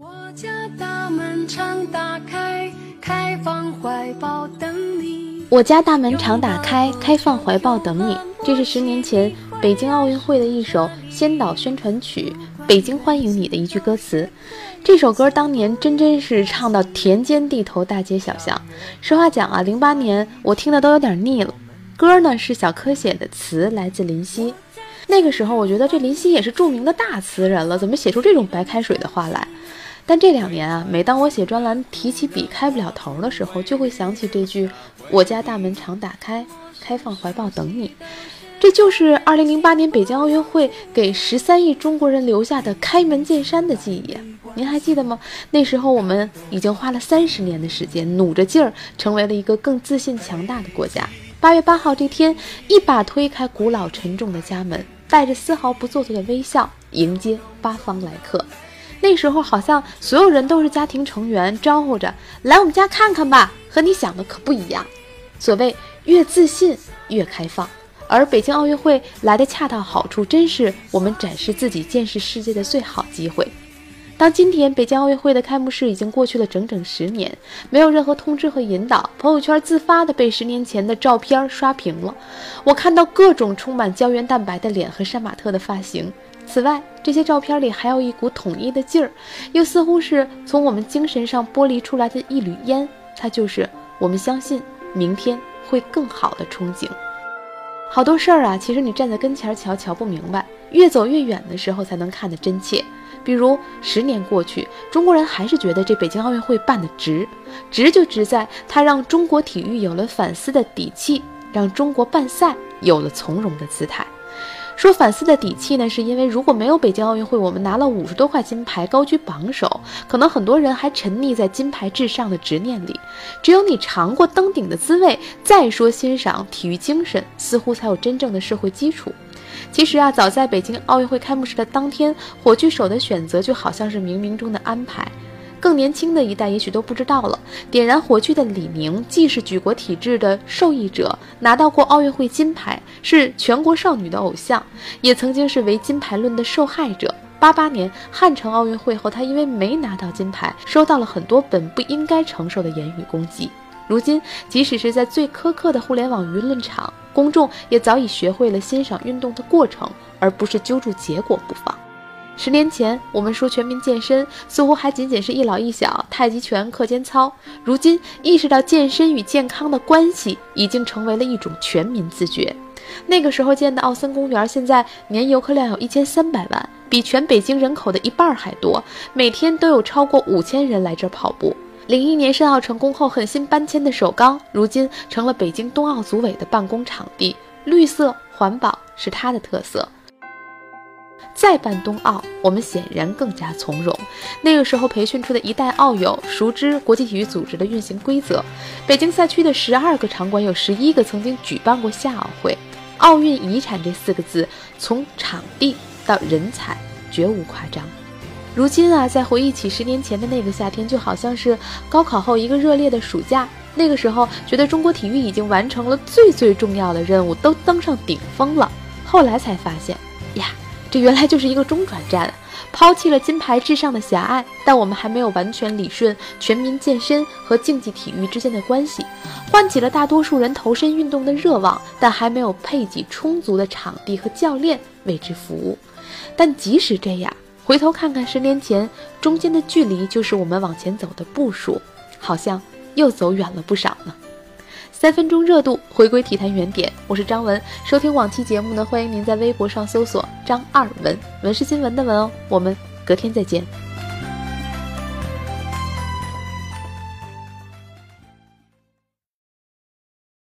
我家大门常打开，开放怀抱等你。我家大门常打开，开放怀抱等你。这是十年前北京奥运会的一首先导宣传曲《北京欢迎你》的一句歌词。这首歌当年真真是唱到田间地头、大街小巷。实话讲啊，零八年我听的都有点腻了。歌呢是小柯写的，词来自林夕。那个时候我觉得这林夕也是著名的大词人了，怎么写出这种白开水的话来？但这两年啊，每当我写专栏提起笔开不了头的时候，就会想起这句“我家大门常打开，开放怀抱等你”。这就是2008年北京奥运会给十三亿中国人留下的开门见山的记忆。您还记得吗？那时候我们已经花了三十年的时间，努着劲儿成为了一个更自信强大的国家。八月八号这天，一把推开古老沉重的家门，带着丝毫不做作的微笑迎接八方来客。那时候好像所有人都是家庭成员，招呼着来我们家看看吧。和你想的可不一样。所谓越自信越开放，而北京奥运会来的恰到好处，真是我们展示自己、见识世界的最好机会。当今天北京奥运会的开幕式已经过去了整整十年，没有任何通知和引导，朋友圈自发的被十年前的照片刷屏了。我看到各种充满胶原蛋白的脸和杀马特的发型。此外，这些照片里还有一股统一的劲儿，又似乎是从我们精神上剥离出来的一缕烟。它就是我们相信明天会更好的憧憬。好多事儿啊，其实你站在跟前瞧瞧不明白，越走越远的时候才能看得真切。比如十年过去，中国人还是觉得这北京奥运会办得值，值就值在它让中国体育有了反思的底气，让中国办赛有了从容的姿态。说反思的底气呢，是因为如果没有北京奥运会，我们拿了五十多块金牌，高居榜首，可能很多人还沉溺在金牌至上的执念里。只有你尝过登顶的滋味，再说欣赏体育精神，似乎才有真正的社会基础。其实啊，早在北京奥运会开幕式的当天，火炬手的选择就好像是冥冥中的安排。更年轻的一代也许都不知道了，点燃火炬的李宁既是举国体制的受益者，拿到过奥运会金牌，是全国少女的偶像，也曾经是唯金牌论的受害者。八八年汉城奥运会后，他因为没拿到金牌，收到了很多本不应该承受的言语攻击。如今，即使是在最苛刻的互联网舆论场，公众也早已学会了欣赏运动的过程，而不是揪住结果不放。十年前，我们说全民健身，似乎还仅仅是一老一小太极拳、课间操。如今，意识到健身与健康的关系，已经成为了一种全民自觉。那个时候建的奥森公园，现在年游客量有一千三百万，比全北京人口的一半还多，每天都有超过五千人来这跑步。零一年申奥成功后，狠心搬迁的首钢，如今成了北京冬奥组委的办公场地，绿色环保是它的特色。再办冬奥，我们显然更加从容。那个时候培训出的一代奥友，熟知国际体育组织的运行规则。北京赛区的十二个场馆，有十一个曾经举办过夏奥会。奥运遗产这四个字，从场地到人才，绝无夸张。如今啊，在回忆起十年前的那个夏天，就好像是高考后一个热烈的暑假。那个时候，觉得中国体育已经完成了最最重要的任务，都登上顶峰了。后来才发现，呀。这原来就是一个中转站，抛弃了金牌至上的狭隘，但我们还没有完全理顺全民健身和竞技体育之间的关系，唤起了大多数人投身运动的热望，但还没有配给充足的场地和教练为之服务。但即使这样，回头看看十年前，中间的距离就是我们往前走的步数，好像又走远了不少呢。三分钟热度，回归体坛原点。我是张文，收听往期节目呢，欢迎您在微博上搜索“张二文”，文是新闻的文哦。我们隔天再见。